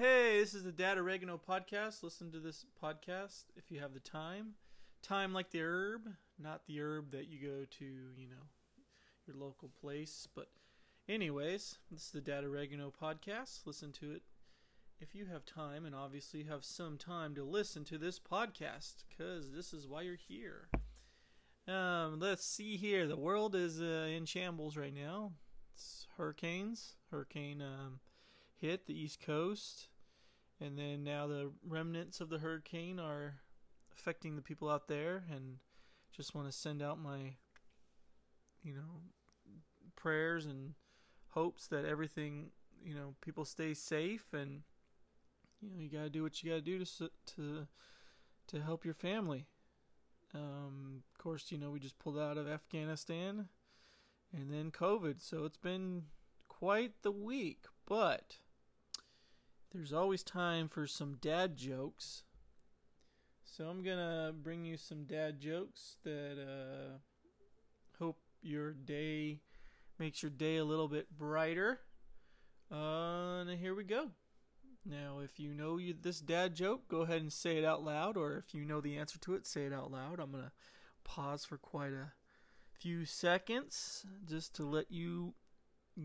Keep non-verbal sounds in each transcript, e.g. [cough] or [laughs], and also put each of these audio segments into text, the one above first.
this is the Dad Oregano podcast. Listen to this podcast if you have the time. Time like the herb, not the herb that you go to, you know, your local place. But, anyways, this is the Dad Oregano podcast. Listen to it if you have time, and obviously have some time to listen to this podcast, because this is why you're here. Um, let's see here. The world is uh, in shambles right now. It's hurricanes. Hurricane um, hit the East Coast, and then now the remnants of the hurricane are affecting the people out there. And just want to send out my, you know, prayers and hopes that everything, you know, people stay safe and you know you got to do what you got to do to to to help your family. Um, of course, you know, we just pulled out of Afghanistan and then COVID. So it's been quite the week, but there's always time for some dad jokes. So I'm going to bring you some dad jokes that uh, hope your day makes your day a little bit brighter. Uh, and here we go. Now, if you know you, this dad joke, go ahead and say it out loud, or if you know the answer to it, say it out loud. I'm going to pause for quite a few seconds just to let you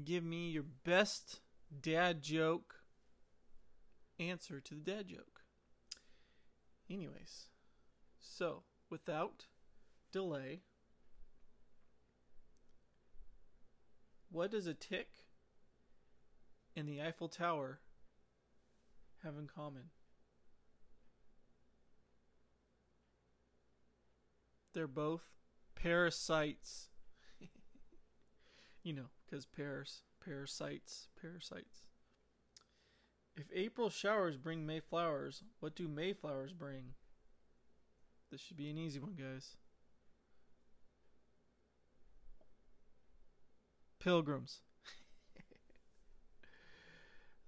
give me your best dad joke answer to the dad joke. Anyways, so without delay, what does a tick and the Eiffel Tower have in common? They're both parasites. [laughs] you know, because Paris, parasites, parasites. If April showers bring May flowers, what do May flowers bring? This should be an easy one, guys. Pilgrims.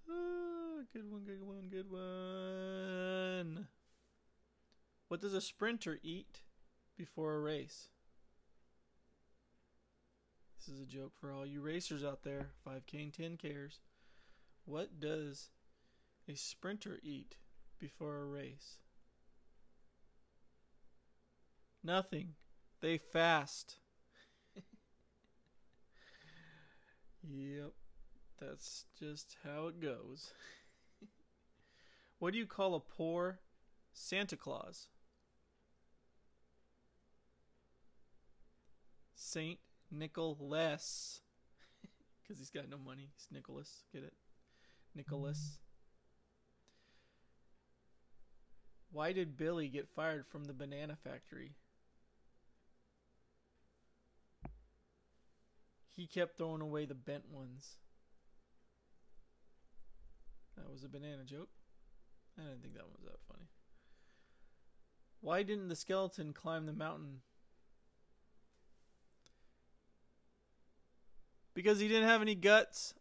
oh, [laughs] good one, good one, good one. What does a sprinter eat before a race? This is a joke for all you racers out there, 5K and 10 cares. What does a sprinter eat before a race? Nothing. They fast. [laughs] yep. That's just how it goes. what do you call a poor Santa Claus? Saint Nicholas. [laughs] Because he's got no money. He's Nicholas. Get it? Nicholas. Why did Billy get fired from the banana factory? He kept throwing away the bent ones. That was a banana joke. I didn't think that one was that funny. Why didn't the skeleton climb the mountain because he didn't have any guts.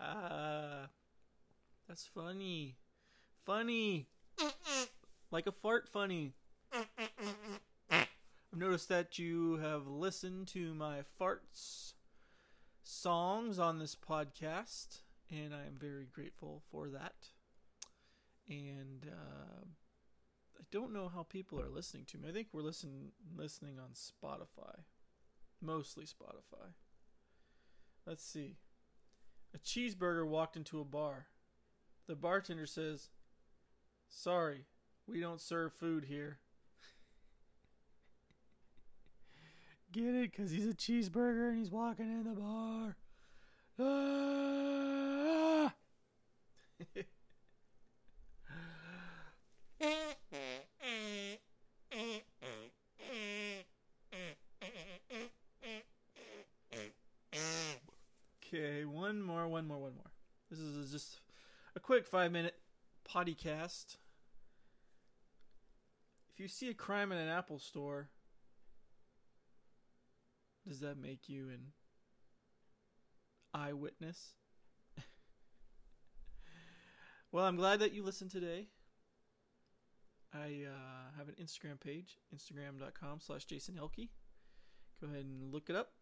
Ah, that's funny, funny, like a fart. Funny. I've noticed that you have listened to my farts songs on this podcast, and I am very grateful for that. And uh, I don't know how people are listening to me. I think we're listen listening on Spotify. Mostly Spotify. Let's see. A cheeseburger walked into a bar. The bartender says, Sorry, we don't serve food here. Get it? Because he's a cheeseburger and he's walking in the bar. [laughs] Okay, one more, one more, one more. This is just a quick five minute podcast. If you see a crime in an Apple store, does that make you an eyewitness? [laughs] well, I'm glad that you listened today. I uh, have an Instagram page, instagram.com slash Jason Elke. Go ahead and look it up.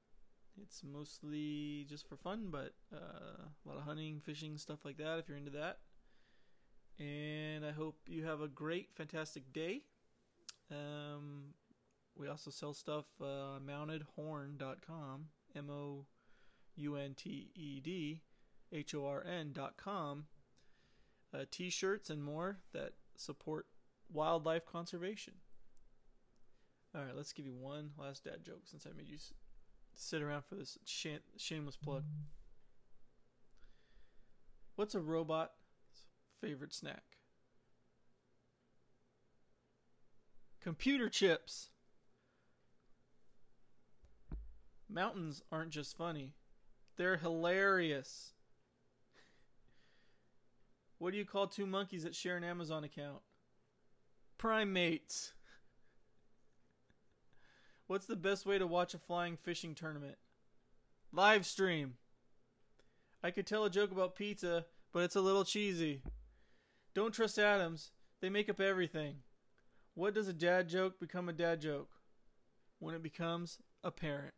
It's mostly just for fun, but uh, a lot of hunting, fishing, stuff like that if you're into that. And I hope you have a great, fantastic day. Um, we also sell stuff uh, mountedhorn.com, M O U N T E D H O R N.com, uh, t shirts and more that support wildlife conservation. All right, let's give you one last dad joke since I made you sit around for this sham- shameless plug. What's a robot's favorite snack? Computer chips. Mountains aren't just funny, they're hilarious. What do you call two monkeys that share an Amazon account? Primates. What's the best way to watch a flying fishing tournament? Live stream. I could tell a joke about pizza, but it's a little cheesy. Don't trust atoms. They make up everything. What does a dad joke become a dad joke? When it becomes apparent.